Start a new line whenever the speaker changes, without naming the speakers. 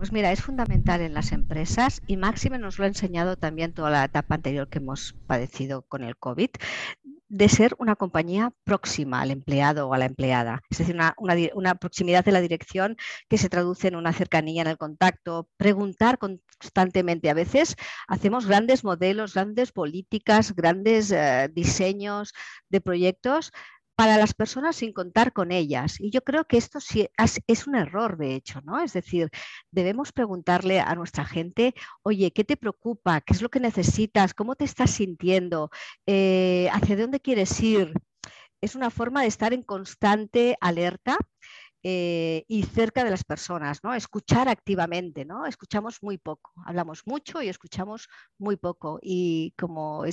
Pues mira, es fundamental en las empresas y Máxime nos lo ha enseñado también toda la etapa anterior que hemos padecido con el COVID, de ser una compañía próxima al empleado o a la empleada. Es decir, una, una, proximidad de la dirección que se traduce en una cercanía en el contacto, preguntar constantemente. A veces hacemos grandes modelos, grandes políticas, grandes eh, diseños de proyectos para las personas sin contar con ellas. Y yo creo que esto sí es un error, de hecho, ¿no? Es decir, debemos preguntarle a nuestra gente, oye, ¿qué te preocupa? ¿Qué es lo que necesitas? ¿Cómo te estás sintiendo? Eh, ¿Hacia dónde quieres ir? Es una forma de estar en constante alerta eh, y cerca de las personas, ¿no? Escuchar activamente, ¿no? Escuchamos muy poco, hablamos mucho y escuchamos muy poco. Y como